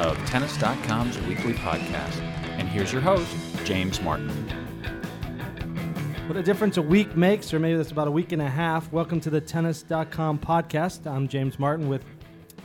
another edition of Tennis.com's weekly podcast. And here's your host, James Martin. What a difference a week makes, or maybe that's about a week and a half. Welcome to the Tennis.com podcast. I'm James Martin with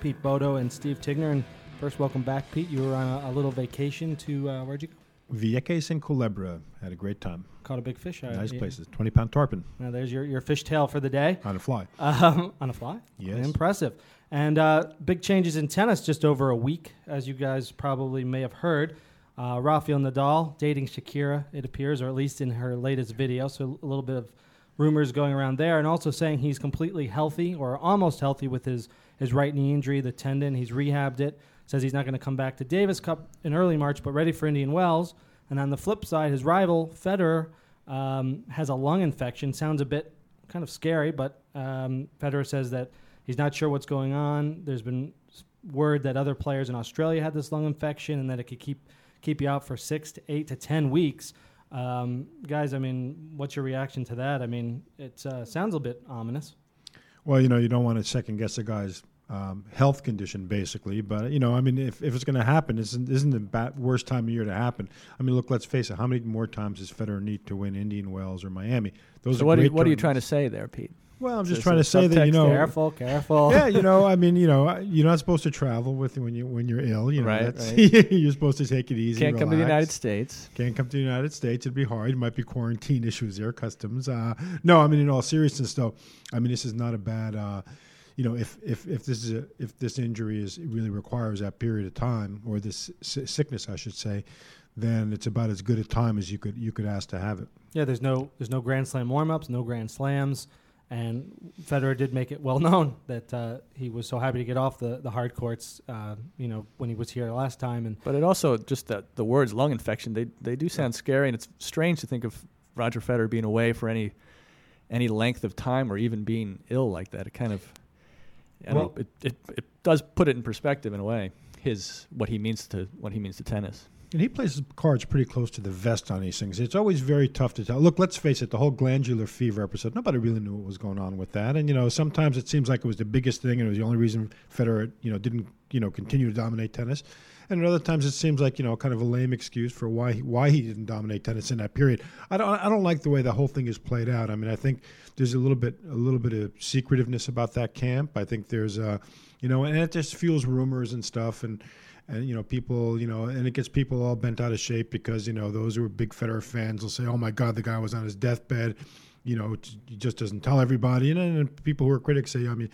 Pete Bodo and Steve Tignor. And first, welcome back, Pete. You were on a, a little vacation to, uh, where'd you go? Vieques and Culebra. Had a great time. Caught a big fish. Nice yeah. places. 20 pound tarpon Now, there's your, your fish tail for the day. on a fly. Um, on a fly? Yes. Impressive. And uh, big changes in tennis just over a week, as you guys probably may have heard. Uh, Rafael Nadal dating Shakira, it appears, or at least in her latest video. So a little bit of rumors going around there, and also saying he's completely healthy or almost healthy with his, his right knee injury, the tendon. He's rehabbed it. Says he's not going to come back to Davis Cup in early March, but ready for Indian Wells. And on the flip side, his rival Federer um, has a lung infection. Sounds a bit kind of scary, but um, Federer says that he's not sure what's going on. There's been word that other players in Australia had this lung infection and that it could keep keep you out for six to eight to ten weeks. Um, guys, I mean, what's your reaction to that? I mean, it uh, sounds a bit ominous. Well, you know, you don't want to second guess a guy's um, health condition, basically. But, you know, I mean, if, if it's going to happen, isn't, isn't the ba- worst time of year to happen? I mean, look, let's face it. How many more times is Federer need to win Indian Wells or Miami? Those So are what are, you, what are you trying to say there, Pete? Well, I'm just trying to say that, you know. careful, careful. yeah, you know, I mean, you know, you're not supposed to travel with when you when you're ill. You know, Right, right. you're supposed to take it easy. Can't come to the. United States. Can't come to the United States. It'd be hard. It might be quarantine issues there, customs. Uh, no, I mean, in all seriousness, though, I mean, this is not a bad. Uh, you know, if if if this is a, if this injury is really requires that period of time, or this sickness, I should say, then it's about as good a time as you could you could ask to have it. Yeah, there's no there's no Grand Slam warm-ups, no Grand Slams, and Federer did make it well known that uh, he was so happy to get off the the hard courts. Uh, you know, when he was here last time, and But it also just that the words lung infection they they do sound scary, and it's strange to think of Roger Federer being away for any any length of time or even being ill like that. It kind of I Well- it, it it does put it in perspective in a way. His what he means to what he means to tennis. And he plays his cards pretty close to the vest on these things. It's always very tough to tell. Look, let's face it, the whole glandular fever episode, nobody really knew what was going on with that. And, you know, sometimes it seems like it was the biggest thing and it was the only reason Federer, you know, didn't, you know, continue to dominate tennis. And at other times it seems like, you know, kind of a lame excuse for why he, why he didn't dominate tennis in that period. I don't I don't like the way the whole thing is played out. I mean, I think there's a little bit a little bit of secretiveness about that camp. I think there's uh, you know, and it just fuels rumors and stuff and and you know people you know and it gets people all bent out of shape because you know those who are big Federer fans will say oh my god the guy was on his deathbed you know he just doesn't tell everybody and then people who are critics say I mean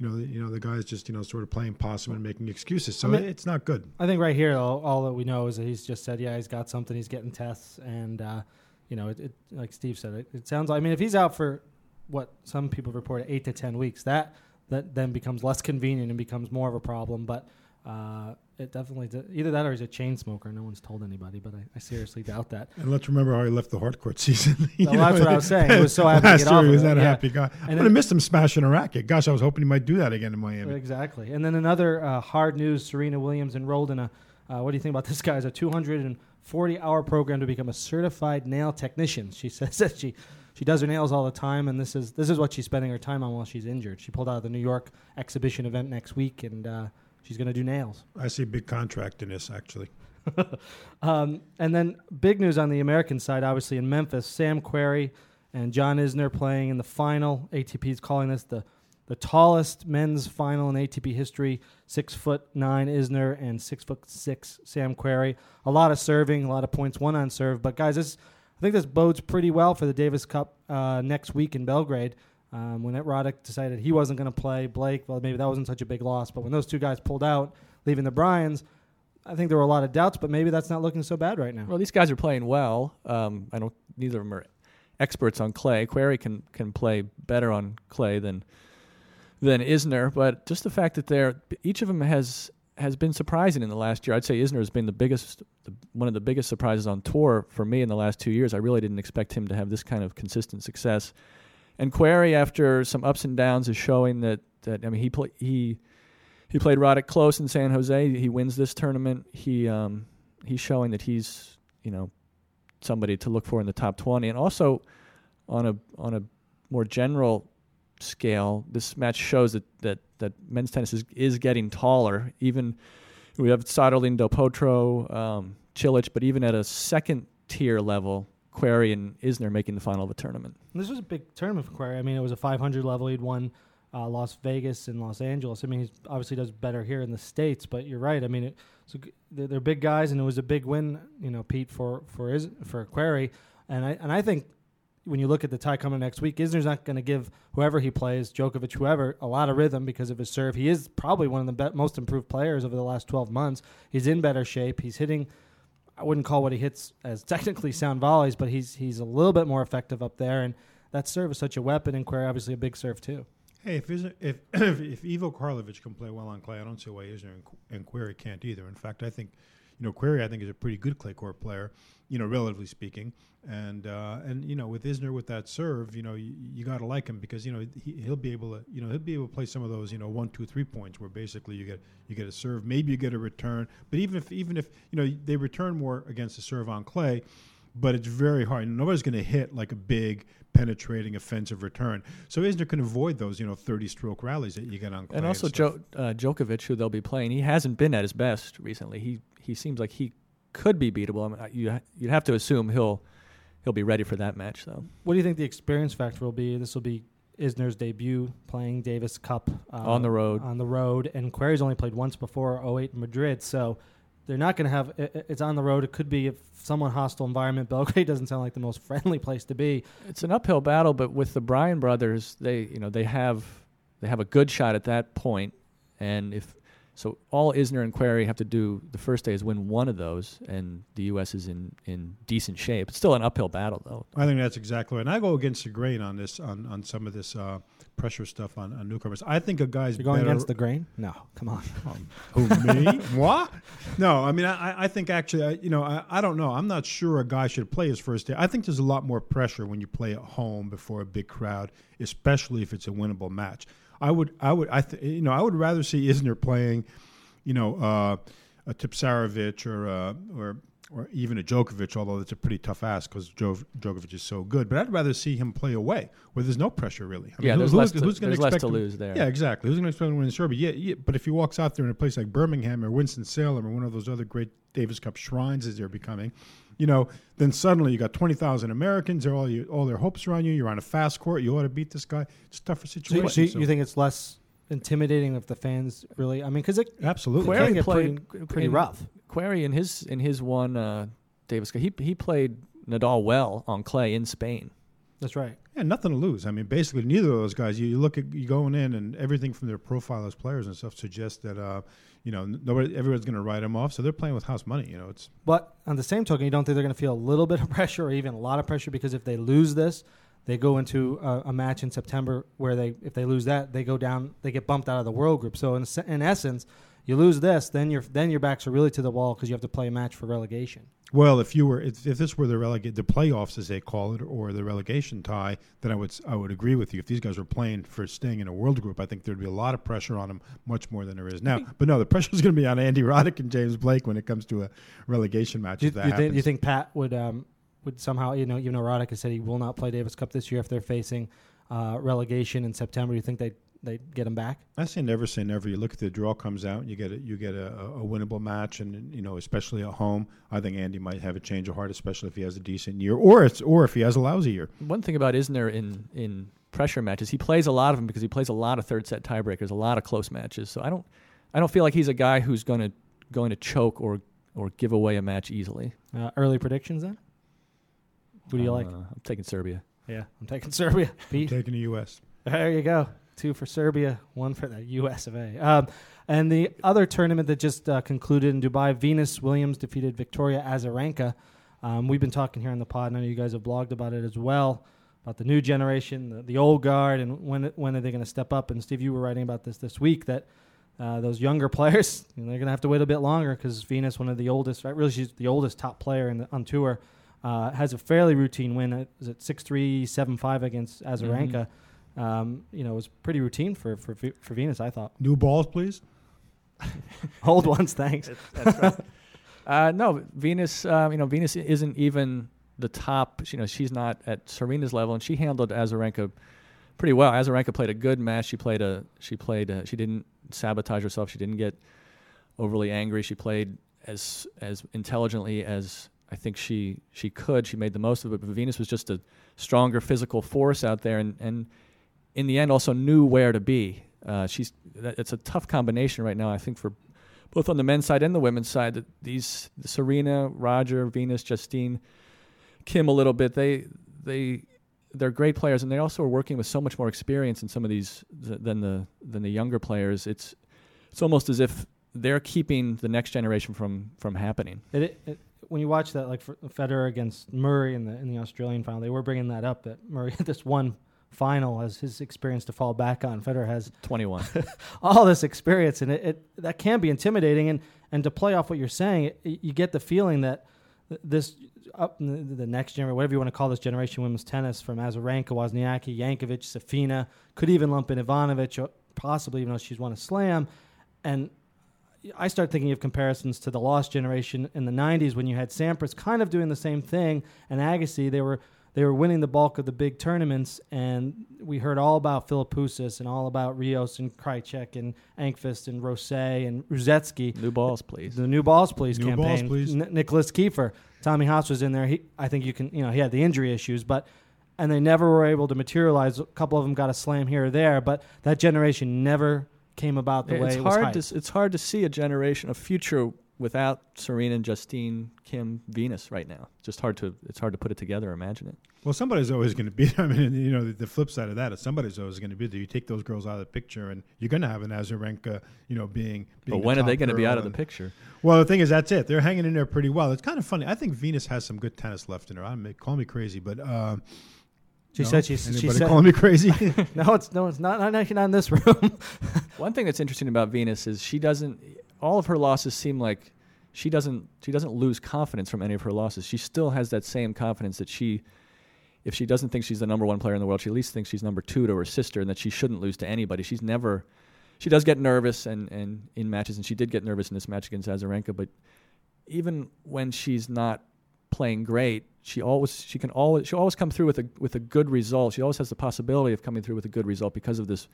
you know the, you know the guy's just you know sort of playing possum and making excuses so I mean- it's not good I think right here, all, all that we know is that he's just said, yeah, he's got something. He's getting tests, and uh, you know, it, it, like Steve said, it, it sounds. like I mean, if he's out for what some people report eight to ten weeks, that that then becomes less convenient and becomes more of a problem. But uh, it definitely d- either that or he's a chain smoker. No one's told anybody, but I, I seriously doubt that. and let's remember how he left the hardcourt season Well, that's what I was saying. He was so happy to last get year off he was not a yeah. happy guy And I would then- have missed him smashing a racket gosh I was hoping he might do that again in Miami Exactly. And then another uh, hard news: Serena Williams enrolled in a. Uh, what do you think about this, guys? A 240-hour program to become a certified nail technician. She says that she she does her nails all the time, and this is this is what she's spending her time on while she's injured. She pulled out of the New York exhibition event next week, and uh, she's going to do nails. I see a big contract in this actually Um, and then big news on the American side, obviously in Memphis, Sam Querrey and John Isner playing in the final. ATP is calling this the the tallest men's final in ATP history. Six foot nine Isner and six foot six Sam Querrey. A lot of serving, a lot of points won on serve. But guys, this I think this bodes pretty well for the Davis Cup uh, next week in Belgrade. Um, when Roddick decided he wasn't going to play Blake, well, maybe that wasn't such a big loss. But when those two guys pulled out, leaving the Bryans, I think there were a lot of doubts, but maybe that's not looking so bad right now. Well, these guys are playing well. Um, I don't. Neither of them are experts on clay. Querrey can can play better on clay than than Isner, but just the fact that they're each of them has has been surprising in the last year. I'd say Isner has been the biggest, the, one of the biggest surprises on tour for me in the last two years. I really didn't expect him to have this kind of consistent success. And Querrey, after some ups and downs, is showing that that I mean he he he played Roddick close in San Jose. He wins this tournament. He um, he's showing that he's you know somebody to look for in the top twenty, and also on a on a more general scale, this match shows that that, that men's tennis is, is getting taller. Even we have Soderling, Del Potro, um, Cilic, but even at a second tier level, Querrey and Isner making the final of a tournament. This was a big tournament for Querrey. I mean, it was a 500 level. He'd won uh, Las Vegas and Los Angeles. I mean, he obviously does better here in the states. But you're right. I mean, it, so they're, they're big guys, and it was a big win. You know, Pete for for Is, for Querrey, and I and I think when you look at the tie coming next week, Isner's not going to give whoever he plays, Djokovic, whoever, a lot of rhythm because of his serve. He is probably one of the be- most improved players over the last 12 months. He's in better shape. He's hitting. I wouldn't call what he hits as technically sound volleys, but he's he's a little bit more effective up there, and that serve is such a weapon. And Querrey obviously a big serve too. Hey, if Isner, if if Ivo Karlovic can play well on clay, I don't see why Isner and, and can't either. In fact, I think, you know, Querrey I think is a pretty good clay court player, you know, relatively speaking. And uh, and you know, with Isner with that serve, you know, you, you got to like him because you know he, he'll be able to, you know, he'll be able to play some of those, you know, one, two, three points where basically you get you get a serve, maybe you get a return, but even if even if you know they return more against the serve on clay, but it's very hard. Nobody's going to hit like a big penetrating offensive return. So Isner can avoid those, you know, 30 stroke rallies that you get on clay. And also jo- uh, Djokovic, who they'll be playing, he hasn't been at his best recently. He he seems like he could be beatable. I mean, you you'd have to assume he'll he'll be ready for that match. though. What do you think the experience factor will be? This will be Isner's debut playing Davis Cup uh, On the road. On the road, and Querrey's only played once before 08 in Madrid, so they're not going to have. It, it's on the road. It could be a somewhat hostile environment. Belgrade doesn't sound like the most friendly place to be. It's an uphill battle, but with the Bryan brothers, they you know they have they have a good shot at that point, and if so, all Isner and Querrey have to do the first day is win one of those, and the U.S. is in, in decent shape. It's still an uphill battle, though. I think that's exactly right. And I go against the grain on this on, on some of this uh, pressure stuff on, on newcomers. I think a guy's You're going better- against the grain? No, come on. Who me? what? No, I mean, I, I think actually, I, you know, I, I don't know. I'm not sure a guy should play his first day. I think there's a lot more pressure when you play at home before a big crowd, especially if it's a winnable match. I would, I would, I, th- you know, I would rather see Isner playing, you know, uh, a Tipsarevic or uh, or or even a Djokovic, although that's a pretty tough ask because jo- Djokovic is so good. But I'd rather see him play away where there's no pressure really. I Yeah, there's who's, less to- who's gonna there's less expect to him- lose there. Yeah, exactly. Who's going to expect him to win in Serbia? Yeah, yeah, but if he walks out there in a place like Birmingham or Winston Salem or one of those other great Davis Cup shrines as they're becoming, you know, then suddenly you got twenty thousand Americans. They're all you, all their hopes are on you. You're on a fast court. You ought to beat this guy. It's a tougher situation. so you, So- you think it's less intimidating if the fans really? I mean, because it absolutely? can Querrey played pretty, pretty in- rough. Querrey in his in his one uh, Davis Cup, he he played Nadal well on clay in Spain. That's right. Yeah, nothing to lose. I mean, basically, neither of those guys. You, you look at you going in, and everything from their profile as players and stuff suggests that uh, you know nobody, everyone's going to write them off. So they're playing with house money. You know, it's But on the same token, you don't think they're going to feel a little bit of pressure or even a lot of pressure because if they lose this, they go into a, a match in September where they, if they lose that, they go down, they get bumped out of the world group. So in, in essence, you lose this, then your then your backs are really to the wall because you have to play a match for relegation. Well, if you were if, if this were the relegate the playoffs as they call it or the relegation tie, then I would I would agree with you. If these guys were playing for staying in a world group, I think there'd be a lot of pressure on them, much more than there is now. But no, the pressure is going to be on Andy Roddick and James Blake when it comes to a relegation match. Do you, you think, you think Pat would um, would somehow you know even though Roddick has said he will not play Davis Cup this year if they're facing uh, relegation in September, do you think they they get him back? I say never say never. You look at the draw comes out, you get a, you get a, a winnable match, and you know especially at home. I think Andy might have a change of heart, especially if he has a decent year, or it's or if he has a lousy year. One thing about Isner in in pressure matches, he plays a lot of them because he plays a lot of third set tiebreakers, a lot of close matches. So I don't I don't feel like he's a guy who's going to going to choke or or give away a match easily. Uh, early predictions then. Who do you like? Uh, I'm taking Serbia. Yeah, I'm taking Serbia. Pete. Taking the U.S. There you go. Two for Serbia, one for the U.S. of A. Um, and the other tournament that just uh, concluded in Dubai, Venus Williams defeated Victoria Azarenka. Um, we've been talking here on the pod, and I know you guys have blogged about it as well, about the new generation, the, the old guard, and when when are they going to step up? And Steve, you were writing about this this week that uh, those younger players, you know, they're going to have to wait a bit longer because Venus, one of the oldest, right, really she's the oldest top player in the, on tour, uh, has a fairly routine win. At, is it six three seven five against Azarenka? Um, you know, it was pretty routine for, for for Venus. I thought New balls, please. old ones, thanks. Uh, no, Venus. Uh, you know, Venus isn't even the top. You know, she's not at Serena's level, and she handled Azarenka pretty well. Azarenka played a good match. She played a. She played. A, she didn't sabotage herself. She didn't get overly angry. She played as as intelligently as I think she she could. She made the most of it. But Venus was just a stronger physical force out there, and and in the end also knew where to be. Uh, she's that, it's a tough combination right now. I think for both on the men's side and the women's side that these Serena, Roger, Venus, Justine, Kim a little bit. They they they're great players, and they also are working with so much more experience in some of these th- than the than the younger players. It's it's almost as if they're keeping the next generation from from happening. It, it, when you watch that, like Federer against Murray in the in the Australian final, they were bringing that up that Murray had this one final as his experience to fall back on. Federer has 21, all this experience, and it, it, that can be intimidating. And and to play off what you're saying, it, you get the feeling that this up the, the, next generation, whatever you want to call this generation, women's tennis from Azarenka, Wozniacki, Jankovic, Safina, could even lump in Ivanovic, possibly even though she's won a slam, and I start thinking of comparisons to the lost generation in the 90s when you had Sampras kind of doing the same thing and Agassi. They were they were winning the bulk of the big tournaments, and we heard all about Philippoussis and all about Rios and Krajicek and Enqvist and Rosset and Rusedski. New balls, please. The new balls, please new campaign. Balls, please. N- Nicolas Kiefer, Tommy Haas was in there. He, I think you can, you know, he had the injury issues, but and they never were able to materialize. A couple of them got a slam here or there, but that generation never came about the it's way it hard was to it's hard to see a generation, a future without Serena and Justine, Kim, Venus right now. It's just hard to it's hard to put it together, imagine it. Well, somebody's always going to be. I mean, you know, the, the, flip side of that is somebody's always going to be there. You take those girls out of the picture, and you're going to have an Azarenka, you know, being. being but when are they going to be out of the picture? Well, the thing is, that's it. They're hanging in there pretty well. It's kind of funny. I think Venus has some good tennis left in her. I may call me crazy, but. Uh, she no? said she's. Anybody she said, calling me crazy? no, it's no, it's not. Not actually not in this room. One thing that's interesting about Venus is she doesn't. All of her losses seem like she doesn't. She doesn't lose confidence from any of her losses. She still has that same confidence that she. If she doesn't think she's the number one player in the world, she at least thinks she's number two to her sister, and that she shouldn't lose to anybody. She's never. She does get nervous and, and in matches, and she did get nervous in this match against Azarenka. But even when she's not playing great, she always she can always she always come through with a with a good result. She always has the possibility of coming through with a good result because of this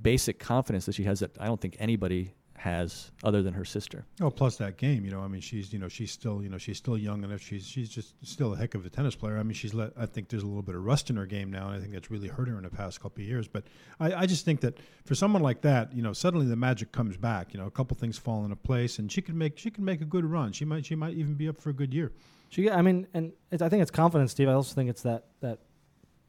basic confidence that she has that I don't think anybody has other than her sister. Oh, plus that game, you know. I mean, she's you know she's still you know she's still young enough. She's she's just still a heck of a tennis player. I mean, she's let. I think there's a little bit of rust in her game now, and I think that's really hurt her in the past couple of years. But I, I just think that for someone like that, you know, suddenly the magic comes back. You know, a couple things fall into place, and she can make she can make a good run. She might she might even be up for a good year. She, I mean, and I think it's confidence, Steve. I also think it's that that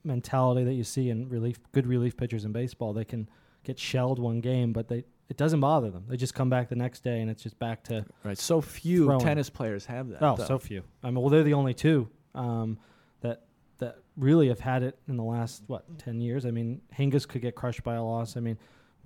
mentality that you see in relief, good relief pitchers in baseball. They can get shelled one game, but they it doesn't bother them. They just come back the next day, and it's just back to right. So few throwing. tennis players have that. Oh, though. so few. I mean, well, they're the only two um, that that really have had it in the last what ten years. I mean, Hingis could get crushed by a loss. I mean.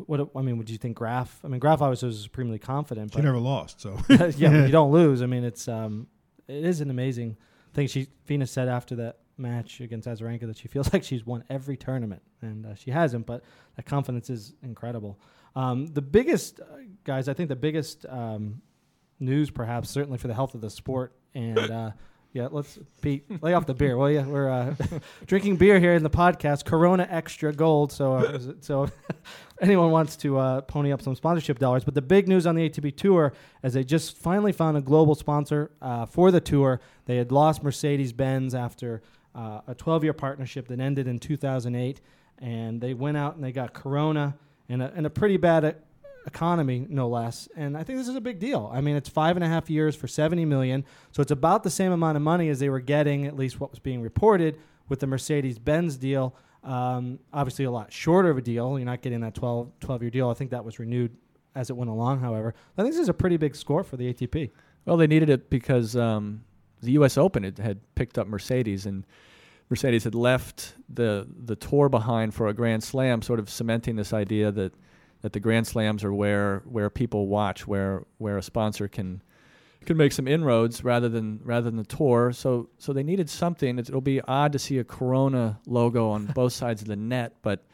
What I mean, would you think Graf? I mean, Graf always was supremely confident. She but never lost, so yeah, you don't lose. I mean, it's um, it is an amazing thing. She Venus said after that match against Azarenka that she feels like she's won every tournament, and uh, she hasn't. But that confidence is incredible. Um, the biggest, uh, guys, I think the biggest um, news, perhaps, certainly for the health of the sport, and uh, yeah, let's Pete lay off the beer. Well, yeah, we're uh, drinking beer here in the podcast, Corona Extra Gold. So, uh, so anyone wants to uh, pony up some sponsorship dollars. But the big news on the ATP Tour is they just finally found a global sponsor uh, for the tour. They had lost Mercedes Benz after uh, a 12 year partnership that ended in 2008, and they went out and they got Corona and a, and a pretty bad economy, no less. And I think this is a big deal. I mean, it's five and a half years for 70 million, so it's about the same amount of money as they were getting, at least what was being reported with the Mercedes Benz deal. Um, obviously, a lot shorter of a deal. You're not getting that 12, 12 year deal. I think that was renewed as it went along, however. I think this is a pretty big score for the ATP. Well, they needed it because um, the U.S. Open had, had picked up Mercedes, and Mercedes had left the the tour behind for a Grand Slam, sort of cementing this idea that that the Grand Slams are where where people watch, where where a sponsor can can make some inroads rather than rather than the tour. So so they needed something. It'll be odd to see a Corona logo on both sides of the net, but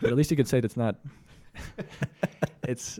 but at least you could say that it's not. it's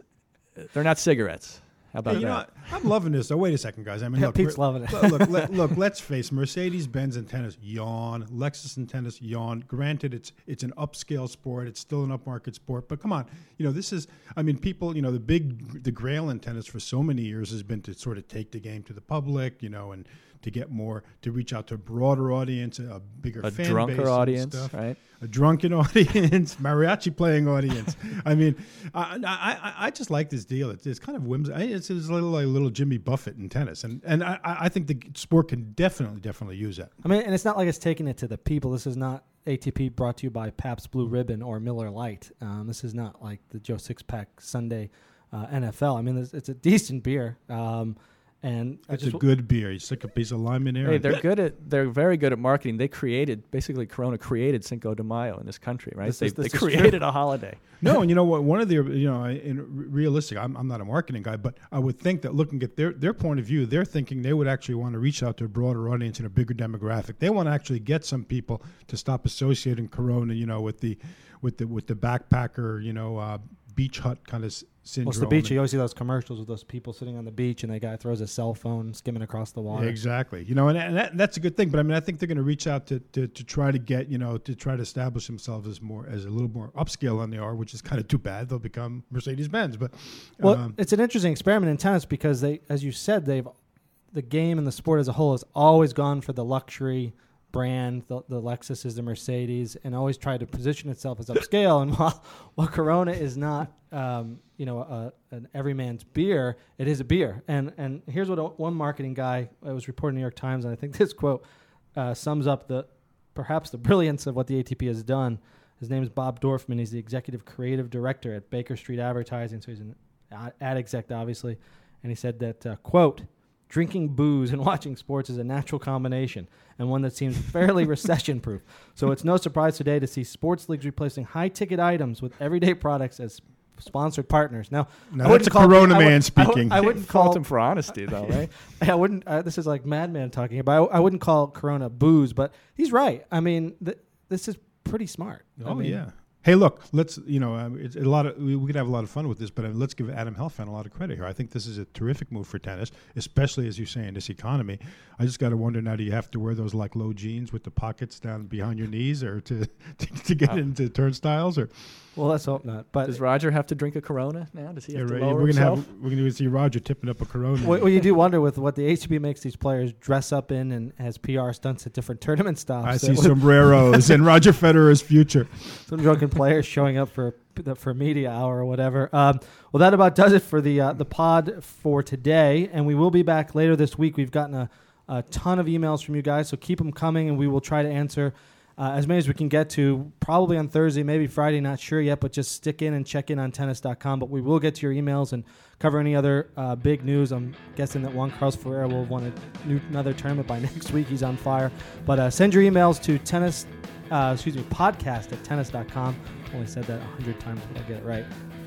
they're not cigarettes. How about Hey, you know, that? what? I'm loving this. Oh, wait a second, guys. I mean, Yeah, look, Pete's loving it. look, look, let, look, let's face Mercedes Benz and tennis yawn. Lexus and tennis yawn. Granted, it's it's an upscale sport. It's still an upmarket sport. But come on, you know, this is. I mean, people. You know, the big the grail in tennis for so many years has been to sort of take the game to the public. You know, and to get more to reach out to a broader audience, a bigger A fan base drunker and audience, stuff right? a drunken audience, mariachi playing audience. I mean, I, I, I- I just like this deal. It's, it's kind of whimsical. It's, it's a little like little Jimmy Buffett in tennis, and and I, I think the sport can definitely definitely use that. I mean, and it's not like it's taking it to the people. This is not ATP brought to you by Pabst Blue Ribbon or Miller Lite. Um, this is not like the Joe Sixpack Sunday uh, NFL. I mean, it's, it's a decent beer, um, and It's a good beer. You stick a piece of lime in there. Hey, they're good at. They're very good at marketing. They created basically Corona created Cinco de Mayo in this country, right? This they is- they is true. created a holiday. no, and you know what? One of the you know, in realistic, I'm, I'm not a marketing guy, but I would think that looking at their their point of view, they're thinking they would actually want to reach out to a broader audience and a bigger demographic. They want to actually get some people to stop associating Corona, you know, with the with the with the backpacker, you know, uh, beach hut kind of syndrome. Well, the beach. You always see those commercials with those people sitting on the beach, and the guy throws a cell phone skimming across the water. Exactly. You know, and, and that, that's a good thing. But I mean, I think they're going to reach out to, to, to try to get, you know, to try to establish themselves as more as a little more upscale than they are, which is kind of too bad. They'll become Mercedes Benz. But Well, um, it's an interesting experiment in tennis because they, as you said, they've the game and the sport as a whole has always gone for the luxury brand, the, the Lexus is the Mercedes, and always tried to position itself as upscale. and while, while Corona is not, um, you know, a, an everyman's beer, it is a beer. And and here's what a, one marketing guy I was reporting New York Times, and I think this quote uh, sums up the perhaps the brilliance of what the ATP has done. His name is Bob Dorfman. He's the executive creative director at Baker Street Advertising. So he's an ad ad exec, obviously. And he said that, uh, quote, drinking booze and watching sports is a natural combination and one that seems fairly recession proof. So it's no surprise today to see sports leagues replacing high ticket items with everyday products as sponsored partners. Now, Now, I that's a call- Corona I would- man I would- speaking. I, wouldn't call him for honesty, though, right? I wouldn't. Uh, this is like Mad Men talking about. I, I wouldn't call Corona booze, but he's right. I mean, th- this is pretty smart. I oh mean, yeah. Hey, look, let's you know, um, it's a lot of we, we could have a lot of fun with this, but uh, let's give Adam Helfant a lot of credit here. I think this is a terrific move for tennis, especially as you say in this economy. I just got to wonder now: do you have to wear those like low jeans with the pockets down behind your knees, or to to, to get Uh, into turnstiles, or Well, let's hope not. But Does Roger have to drink a Corona now? Does he Yeah, have to lower we're gonna himself? have we're gonna see Roger tipping up a Corona. Well, well, you do wonder with what the HB makes these players dress up in and has PR stunts at different tournament stops. I see with sombreros and Roger Federer's future. some drunken players showing up for for media hour or whatever. Um, well, that about does it for the uh, the pod for today, and we will be back later this week. We've gotten a, a ton of emails from you guys, so keep them coming, and we will try to answer. Uh, as many as we can get to, probably on Thursday, maybe Friday, not sure yet, but just stick in and check in on tennis.com. But we will get to your emails and cover any other uh, big news. I'm guessing that Juan Carlos Ferrero will have won a new, another tournament by next week. He's on fire. But uh, send your emails to tennis, uh, excuse me, podcast at tennis.com. Only said that a hundred times, but I'll get it right.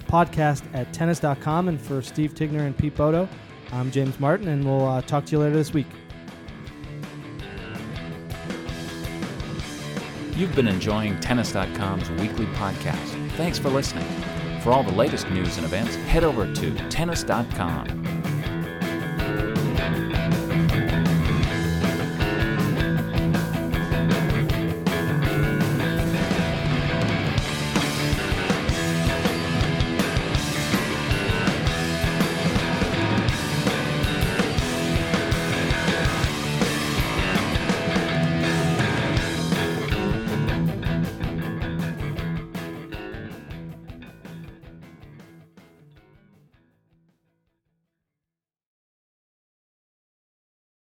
Podcast at tennis.com. And for Steve Tignor and Pete Bodo, I'm James Martin, and we'll uh, talk to you later this week. You've been enjoying Tennis.com's weekly podcast. Thanks for listening. For all the latest news and events, head over to Tennis.com.